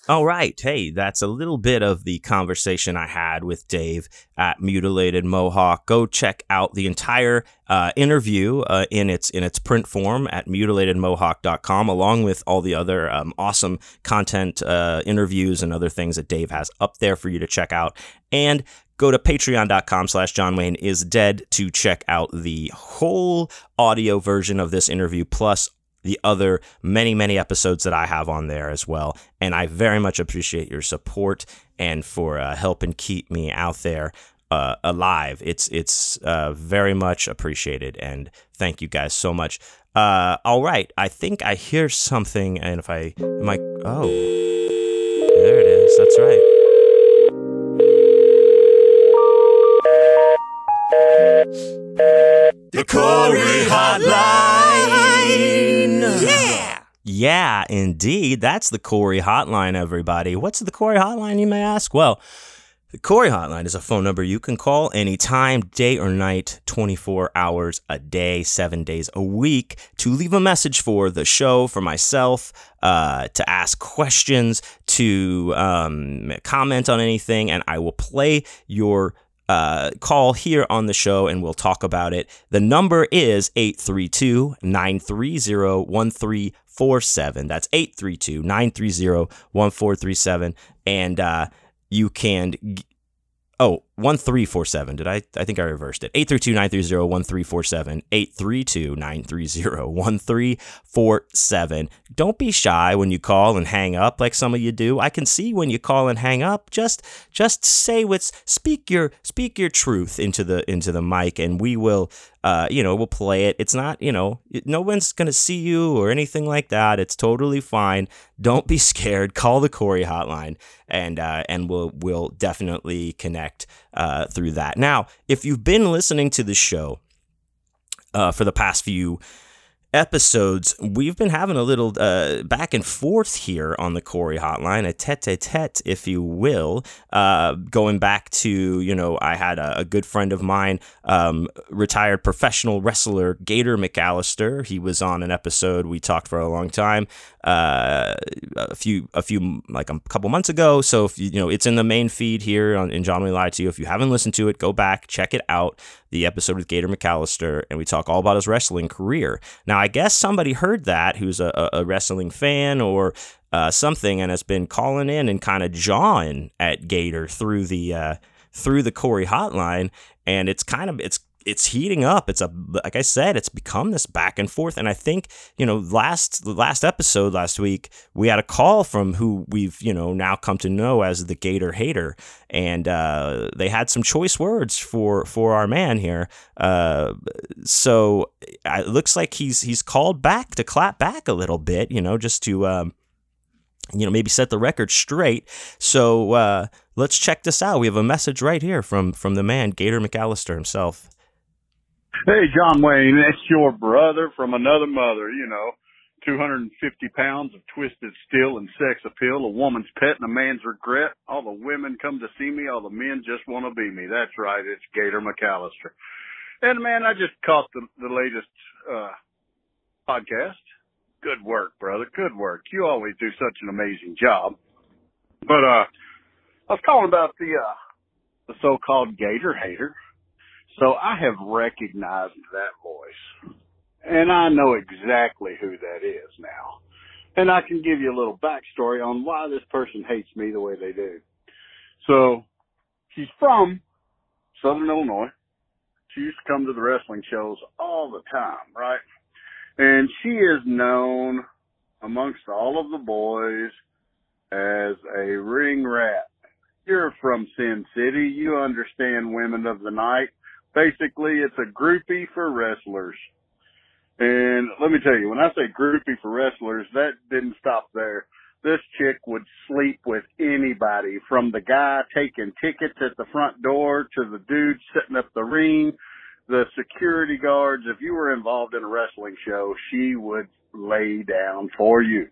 All right. Hey, that's a little bit of the conversation I had with Dave at Mutilated Mohawk. Go check out the entire uh, interview uh, in its in its print form at mutilatedmohawk.com, along with all the other um, awesome content, uh, interviews, and other things that Dave has up there for you to check out. And go to patreon.com slash john wayne is dead to check out the whole audio version of this interview plus the other many, many episodes that I have on there as well. And I very much appreciate your support and for uh, helping keep me out there uh, alive. It's it's uh, very much appreciated, and thank you guys so much. Uh, all right, I think I hear something, and if I am I oh, there it is. That's right. The Corey Hotline. Yeah. Yeah, indeed. That's the Corey Hotline, everybody. What's the Corey Hotline, you may ask? Well, the Corey Hotline is a phone number you can call anytime, day or night, 24 hours a day, seven days a week, to leave a message for the show, for myself, uh, to ask questions, to um, comment on anything, and I will play your uh, call here on the show and we'll talk about it. The number is 832 930 1347. That's 832 930 1437. And uh, you can. G- oh, 1347. Did I? I think I reversed it. 832-930-1347. 832-930-1347. Don't be shy when you call and hang up like some of you do. I can see when you call and hang up. Just just say what's speak your speak your truth into the into the mic and we will uh, you know, we'll play it. It's not, you know, no one's going to see you or anything like that. It's totally fine. Don't be scared. Call the Corey hotline and, uh, and we'll, we'll definitely connect uh, through that. Now, if you've been listening to the show uh, for the past few episodes, we've been having a little uh, back and forth here on the Corey Hotline, a tete-a-tete, if you will. Uh, going back to, you know, I had a, a good friend of mine, um, retired professional wrestler Gator McAllister. He was on an episode. We talked for a long time, uh, a few, a few, like a couple months ago. So if you, you know, it's in the main feed here on in John Wayne Lied to You. If you haven't listened to it, go back, check it out. The episode with Gator McAllister, and we talk all about his wrestling career. Now, I guess somebody heard that who's a, a wrestling fan or uh, something and has been calling in and kind of jawing at Gator through the uh, through the Corey hotline, and it's kind of it's it's heating up. It's a like I said, it's become this back and forth. And I think you know last last episode last week we had a call from who we've you know now come to know as the Gator hater, and uh, they had some choice words for for our man here. Uh, so it looks like he's he's called back to clap back a little bit, you know, just to. Um, you know, maybe set the record straight. So uh, let's check this out. We have a message right here from from the man Gator McAllister himself. Hey, John Wayne, that's your brother from another mother, you know. 250 pounds of twisted steel and sex appeal, a woman's pet and a man's regret. All the women come to see me, all the men just want to be me. That's right, it's Gator McAllister. And man, I just caught the, the latest, uh, podcast. Good work, brother. Good work. You always do such an amazing job. But, uh, I was calling about the, uh, the so-called Gator hater. So I have recognized that voice and I know exactly who that is now. And I can give you a little backstory on why this person hates me the way they do. So she's from Southern Illinois. She used to come to the wrestling shows all the time, right? And she is known amongst all of the boys as a ring rat. You're from Sin City. You understand women of the night. Basically, it's a groupie for wrestlers. And let me tell you, when I say groupie for wrestlers, that didn't stop there. This chick would sleep with anybody from the guy taking tickets at the front door to the dude setting up the ring, the security guards. If you were involved in a wrestling show, she would lay down for you.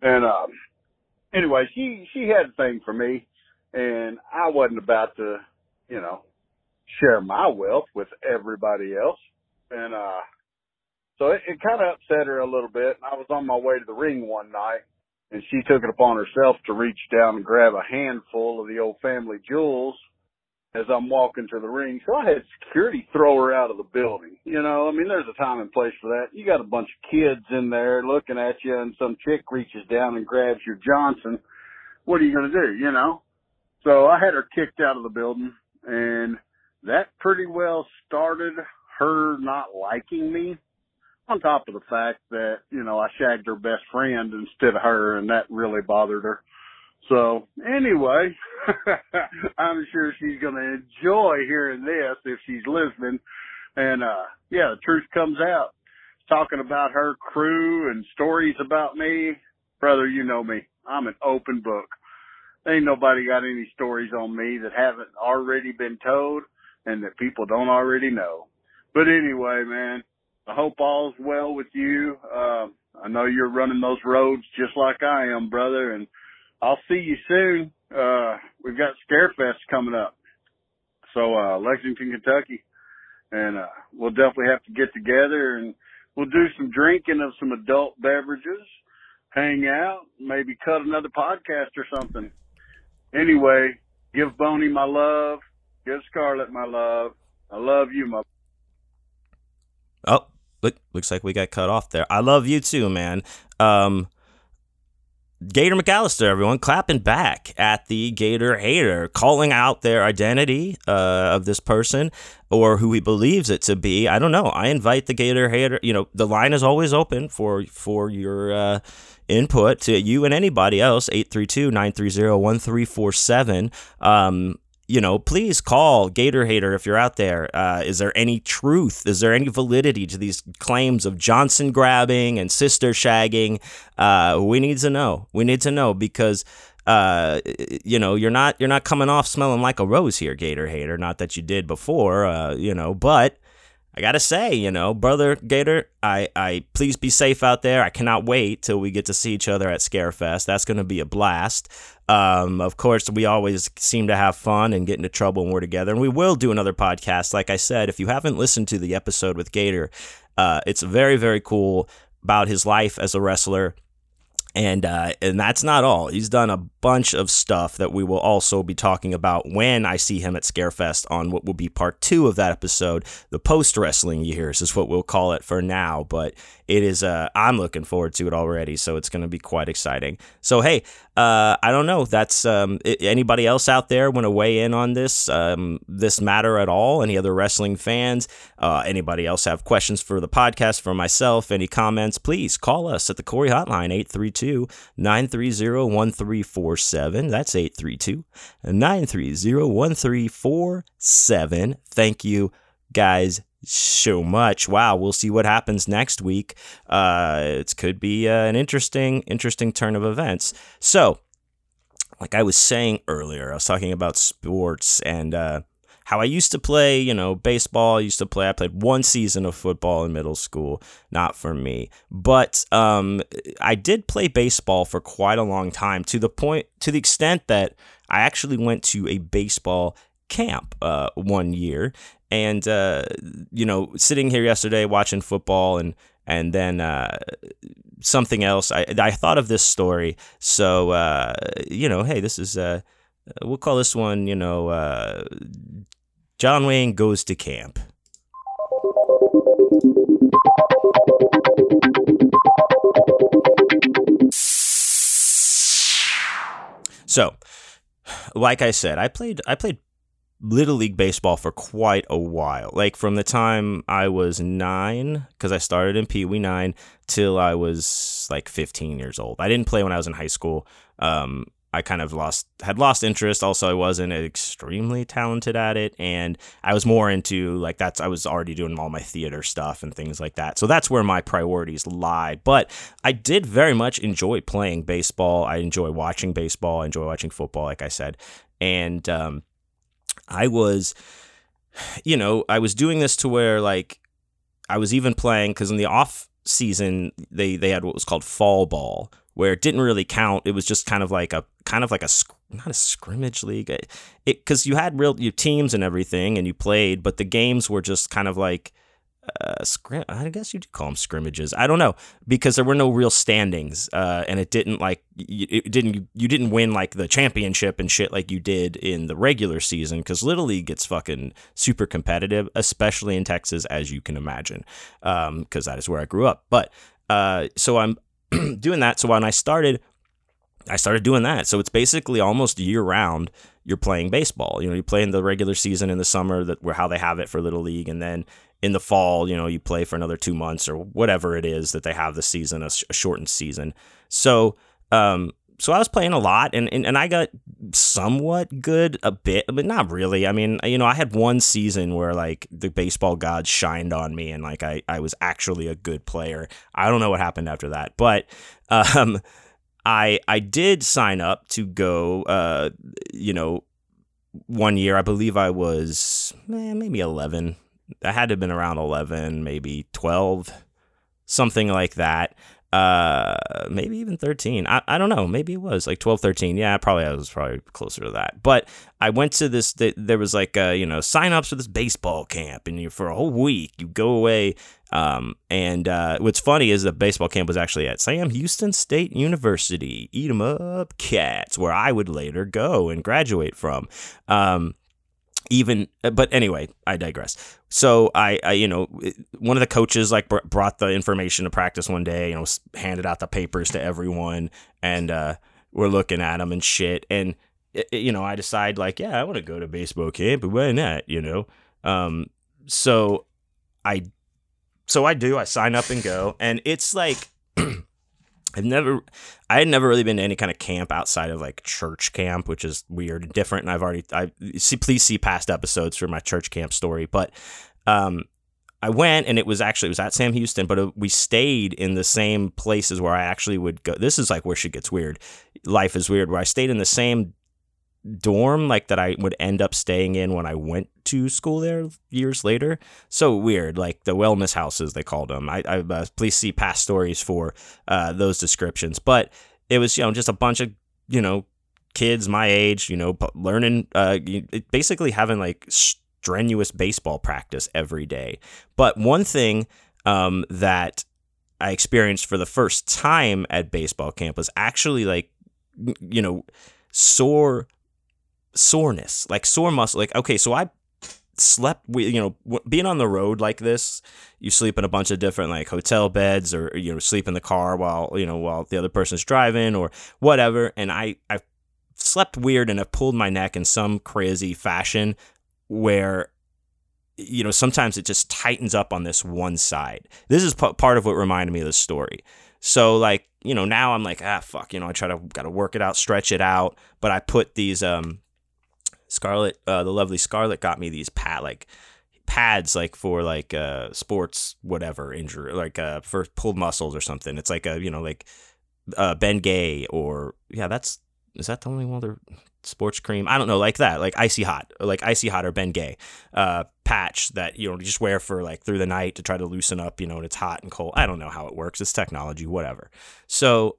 And, um, anyway, she, she had a thing for me and I wasn't about to, you know, share my wealth with everybody else. And, uh, so it, it kind of upset her a little bit. And I was on my way to the ring one night and she took it upon herself to reach down and grab a handful of the old family jewels as I'm walking to the ring. So I had security throw her out of the building. You know, I mean, there's a time and place for that. You got a bunch of kids in there looking at you and some chick reaches down and grabs your Johnson. What are you going to do? You know? So I had her kicked out of the building and that pretty well started her not liking me. On top of the fact that, you know, I shagged her best friend instead of her and that really bothered her. So anyway, I'm sure she's going to enjoy hearing this if she's listening. And, uh, yeah, the truth comes out. Talking about her crew and stories about me. Brother, you know me. I'm an open book. Ain't nobody got any stories on me that haven't already been told and that people don't already know. But anyway, man, I hope all's well with you. Uh, I know you're running those roads just like I am, brother, and I'll see you soon. Uh, we've got Scarefest coming up. So, uh, Lexington, Kentucky. And, uh, we'll definitely have to get together and we'll do some drinking of some adult beverages, hang out, maybe cut another podcast or something. Anyway, give Boney my love. Give Scarlet, my love. I love you, my. Oh, look, looks like we got cut off there. I love you too, man. Um, Gator McAllister, everyone, clapping back at the Gator hater, calling out their identity uh, of this person or who he believes it to be. I don't know. I invite the Gator hater. You know, the line is always open for for your uh, input to you and anybody else. 832-930-1347. Um, you know, please call Gator Hater if you're out there. Uh, is there any truth? Is there any validity to these claims of Johnson grabbing and sister shagging? Uh, we need to know. We need to know because uh, you know, you're not you're not coming off smelling like a rose here, Gator Hater. Not that you did before, uh, you know, but I gotta say, you know, brother Gator, I, I please be safe out there. I cannot wait till we get to see each other at Scarefest. That's gonna be a blast. Um, of course, we always seem to have fun and get into trouble when we're together, and we will do another podcast. Like I said, if you haven't listened to the episode with Gator, uh, it's very very cool about his life as a wrestler And uh, and that's not all. He's done a bunch of stuff that we will also be talking about when I see him at Scarefest on what will be part two of that episode. The post wrestling years is what we'll call it for now. But it is. Uh, I'm looking forward to it already, so it's going to be quite exciting. So hey, uh, I don't know. That's um, anybody else out there want to weigh in on this um, this matter at all? Any other wrestling fans? Uh, anybody else have questions for the podcast for myself? Any comments? Please call us at the Corey Hotline 832 930 1347. That's 832 930 1347. Thank you guys so much. Wow, we'll see what happens next week. Uh, it could be uh, an interesting, interesting turn of events. So, like I was saying earlier, I was talking about sports and uh, how I used to play. You know, baseball. I used to play. I played one season of football in middle school. Not for me, but um, I did play baseball for quite a long time. To the point, to the extent that I actually went to a baseball camp uh, one year and uh, you know, sitting here yesterday watching football and and then uh, something else. I I thought of this story. So uh, you know, hey, this is uh, we'll call this one. You know, uh, John Wayne goes to camp. So, like I said, I played I played Little League Baseball for quite a while. Like from the time I was nine, because I started in Pee Wee 9, till I was like 15 years old. I didn't play when I was in high school. Um, I kind of lost had lost interest. Also, I wasn't extremely talented at it, and I was more into like that's I was already doing all my theater stuff and things like that. So that's where my priorities lie. But I did very much enjoy playing baseball. I enjoy watching baseball. I enjoy watching football, like I said, and um, I was, you know, I was doing this to where like I was even playing because in the off season they they had what was called fall ball where it didn't really count. It was just kind of like a kind of like a not a scrimmage league. It because you had real your teams and everything and you played, but the games were just kind of like uh, scrim- I guess you do call them scrimmages. I don't know because there were no real standings, uh, and it didn't like it didn't you didn't win like the championship and shit like you did in the regular season because Little League gets fucking super competitive, especially in Texas, as you can imagine, because um, that is where I grew up. But uh, so I'm doing that. So when I started, I started doing that. So it's basically almost year round. You're playing baseball. You know, you play in the regular season in the summer that where how they have it for Little League, and then in the fall, you know, you play for another two months or whatever it is that they have the season, a, a shortened season. So, um, so I was playing a lot and, and, and I got somewhat good a bit, but not really. I mean, you know, I had one season where like the baseball gods shined on me and like I, I was actually a good player. I don't know what happened after that, but, um, I, I did sign up to go, uh, you know, one year, I believe I was eh, maybe 11, I had to have been around 11, maybe 12, something like that. Uh, maybe even 13. I, I don't know. Maybe it was like 12, 13. Yeah, probably I was probably closer to that. But I went to this, there was like, uh, you know, sign ups for this baseball camp and you for a whole week, you go away. Um, and uh, what's funny is the baseball camp was actually at Sam Houston State University, eat 'em up cats, where I would later go and graduate from. Um, even but anyway i digress. So I, I you know one of the coaches like br- brought the information to practice one day you know handed out the papers to everyone and uh we're looking at them and shit and you know i decide like yeah i want to go to baseball camp but why not you know? Um so i so i do i sign up and go and it's like I've never, I had never really been to any kind of camp outside of like church camp, which is weird and different. And I've already, I see, please see past episodes for my church camp story. But, um, I went and it was actually it was at Sam Houston, but uh, we stayed in the same places where I actually would go. This is like where shit gets weird. Life is weird. Where I stayed in the same dorm like that I would end up staying in when I went to school there years later. So weird, like the wellness houses they called them. I, I uh, please see past stories for uh, those descriptions. But it was you know just a bunch of you know kids my age, you know, learning, uh, basically having like strenuous baseball practice every day. But one thing um, that I experienced for the first time at baseball camp was actually like, you know, sore soreness, like sore muscle. Like, okay, so I slept, you know, being on the road like this, you sleep in a bunch of different like hotel beds or, you know, sleep in the car while, you know, while the other person's driving or whatever. And I, I slept weird and have pulled my neck in some crazy fashion where you know sometimes it just tightens up on this one side this is p- part of what reminded me of the story so like you know now i'm like ah fuck you know i try to gotta work it out stretch it out but i put these um scarlett uh, the lovely Scarlet, got me these pad like pads like for like uh sports whatever injury like uh for pulled muscles or something it's like a you know like uh Bengay or yeah that's is that the only one other sports cream? I don't know, like that, like icy hot, or like icy hot or Bengay uh, patch that you know you just wear for like through the night to try to loosen up, you know, when it's hot and cold. I don't know how it works. It's technology, whatever. So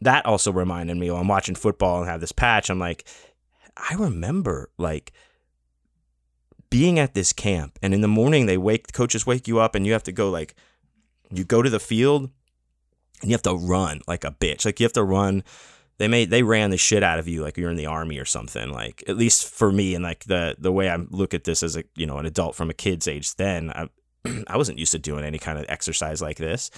that also reminded me while I'm watching football and have this patch. I'm like, I remember like being at this camp, and in the morning they wake the coaches wake you up, and you have to go like you go to the field and you have to run like a bitch. Like you have to run. They made they ran the shit out of you like you're in the army or something like at least for me and like the the way i look at this as a you know an adult from a kid's age then i i wasn't used to doing any kind of exercise like this.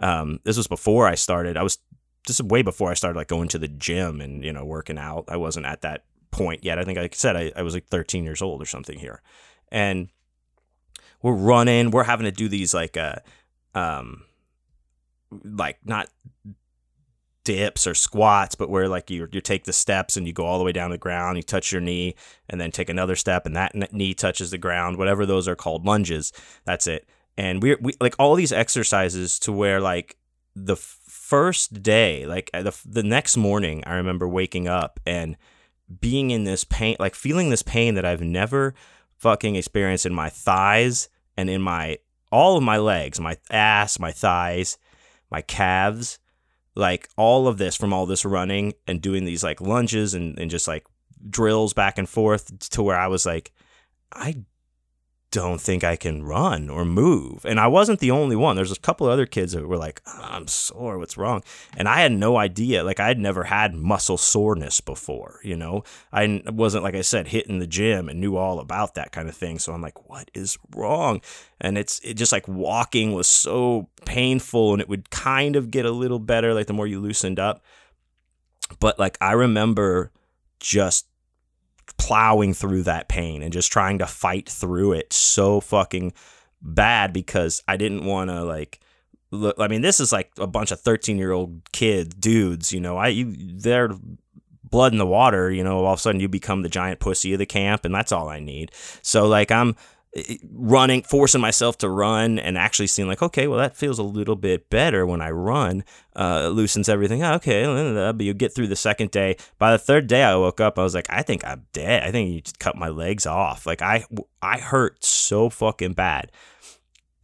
Um this was before i started i was this is way before i started like going to the gym and you know working out. I wasn't at that point yet i think like i said i, I was like 13 years old or something here and we're running we're having to do these like uh um like not dips or squats, but where like you you take the steps and you go all the way down the ground, you touch your knee, and then take another step, and that knee touches the ground. Whatever those are called, lunges. That's it. And we we like all these exercises to where like the first day, like uh, the the next morning, I remember waking up and being in this pain, like feeling this pain that I've never fucking experienced in my thighs and in my all of my legs, my ass, my thighs, my calves like all of this from all this running and doing these like lunges and, and just like drills back and forth to where I was like, I don't think I can run or move. And I wasn't the only one. There's a couple of other kids that were like, oh, I'm sore. What's wrong? And I had no idea. Like I had never had muscle soreness before. You know, I wasn't like I said hitting the gym and knew all about that kind of thing. So I'm like, what is wrong? And it's it just like walking was so painful, and it would kind of get a little better like the more you loosened up. But like I remember just plowing through that pain and just trying to fight through it so fucking bad because I didn't want to like look I mean this is like a bunch of 13 year old kid dudes you know? I you they're blood in the water you know? All of a sudden you become the giant pussy of the camp and that's all I need. So like I'm running, forcing myself to run and actually seeing like, okay, well, that feels a little bit better when I run, uh, loosens everything. Oh, okay. But you get through the second day. By the third day, I woke up. I was like, I think I'm dead. I think you just cut my legs off. Like I, I hurt so fucking bad.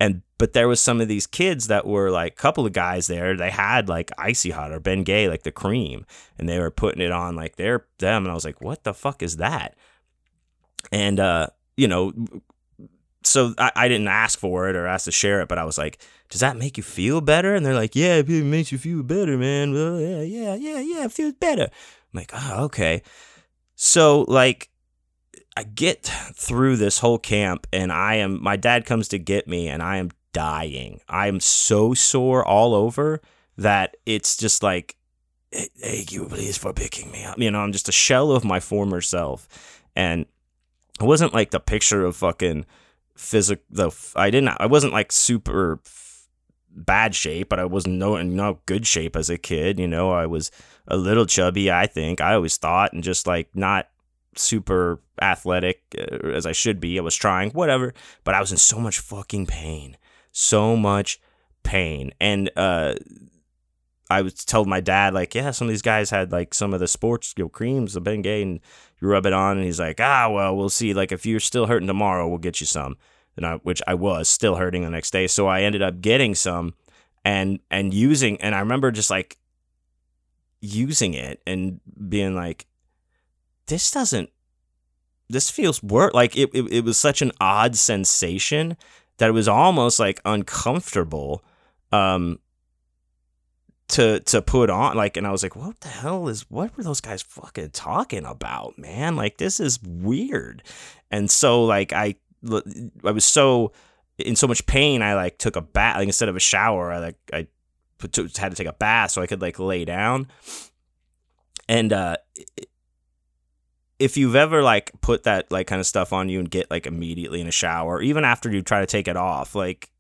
And, but there was some of these kids that were like, couple of guys there, they had like Icy Hot or Bengay, like the cream, and they were putting it on like they're them. And I was like, what the fuck is that? And, uh, you know, so I, I didn't ask for it or ask to share it, but I was like, does that make you feel better? And they're like, yeah, it makes you feel better, man. Well, yeah, yeah, yeah, yeah, it feels better. I'm like, oh, okay. So like I get through this whole camp and I am my dad comes to get me and I am dying. I am so sore all over that it's just like thank you please for picking me up. You know, I'm just a shell of my former self. And it wasn't like the picture of fucking physical. The I didn't. I wasn't like super bad shape, but I was no in no good shape as a kid. You know, I was a little chubby. I think I always thought, and just like not super athletic uh, as I should be. I was trying, whatever, but I was in so much fucking pain, so much pain, and uh. I was told my dad like, yeah, some of these guys had like some of the sports you know, creams, the Bengay, and you rub it on, and he's like, ah, well, we'll see. Like, if you're still hurting tomorrow, we'll get you some. And I, which I was still hurting the next day, so I ended up getting some, and and using, and I remember just like using it and being like, this doesn't, this feels work. Like it, it, it was such an odd sensation that it was almost like uncomfortable um to to put on like and I was like what the hell is what were those guys fucking talking about man? Like this is weird. And so like I I was so in so much pain I like took a bath like instead of a shower I like I put, had to take a bath so I could like lay down. And uh if you've ever like put that like kind of stuff on you and get like immediately in a shower even after you try to take it off like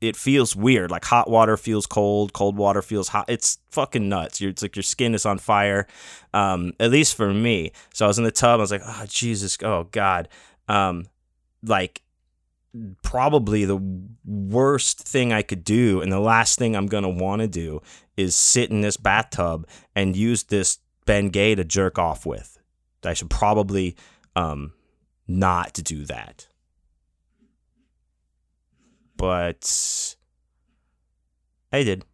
it feels weird. Like hot water feels cold, cold water feels hot. It's fucking nuts. You're, it's like your skin is on fire. Um, at least for me. So I was in the tub. I was like, oh Jesus, oh God. Um, like probably the worst thing I could do, and the last thing I'm gonna want to do is sit in this bathtub and use this Bengay to jerk off with. I should probably um, not do that but I did.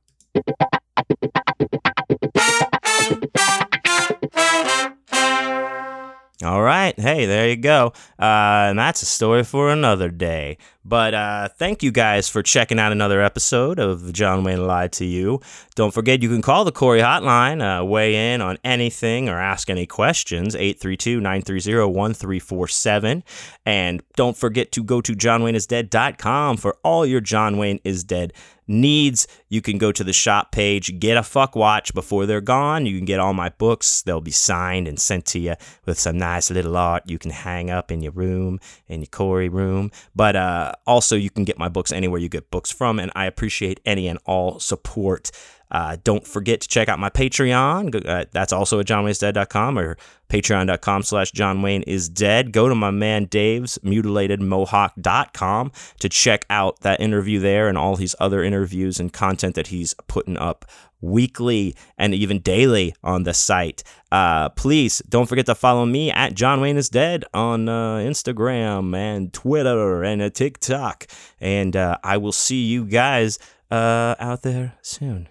All right. Hey, there you go. Uh, and that's a story for another day. But uh, thank you guys for checking out another episode of John Wayne Lied to You. Don't forget you can call the Corey Hotline, uh, weigh in on anything or ask any questions, 832 930 1347. And don't forget to go to johnwayneisdead.com for all your John Wayne is Dead needs, you can go to the shop page, get a fuck watch before they're gone. You can get all my books. They'll be signed and sent to you with some nice little art you can hang up in your room, in your Corey room. But uh, also, you can get my books anywhere you get books from, and I appreciate any and all support. Uh, don't forget to check out my Patreon. Uh, that's also at johnwayneisdead.com or patreon.com slash John Wayne is dead. Go to my man Dave's mutilatedmohawk.com to check out that interview there and all his other interviews and content that he's putting up weekly and even daily on the site. Uh, please don't forget to follow me at John Wayne is Dead on uh, Instagram and Twitter and uh, TikTok. And uh, I will see you guys uh, out there soon.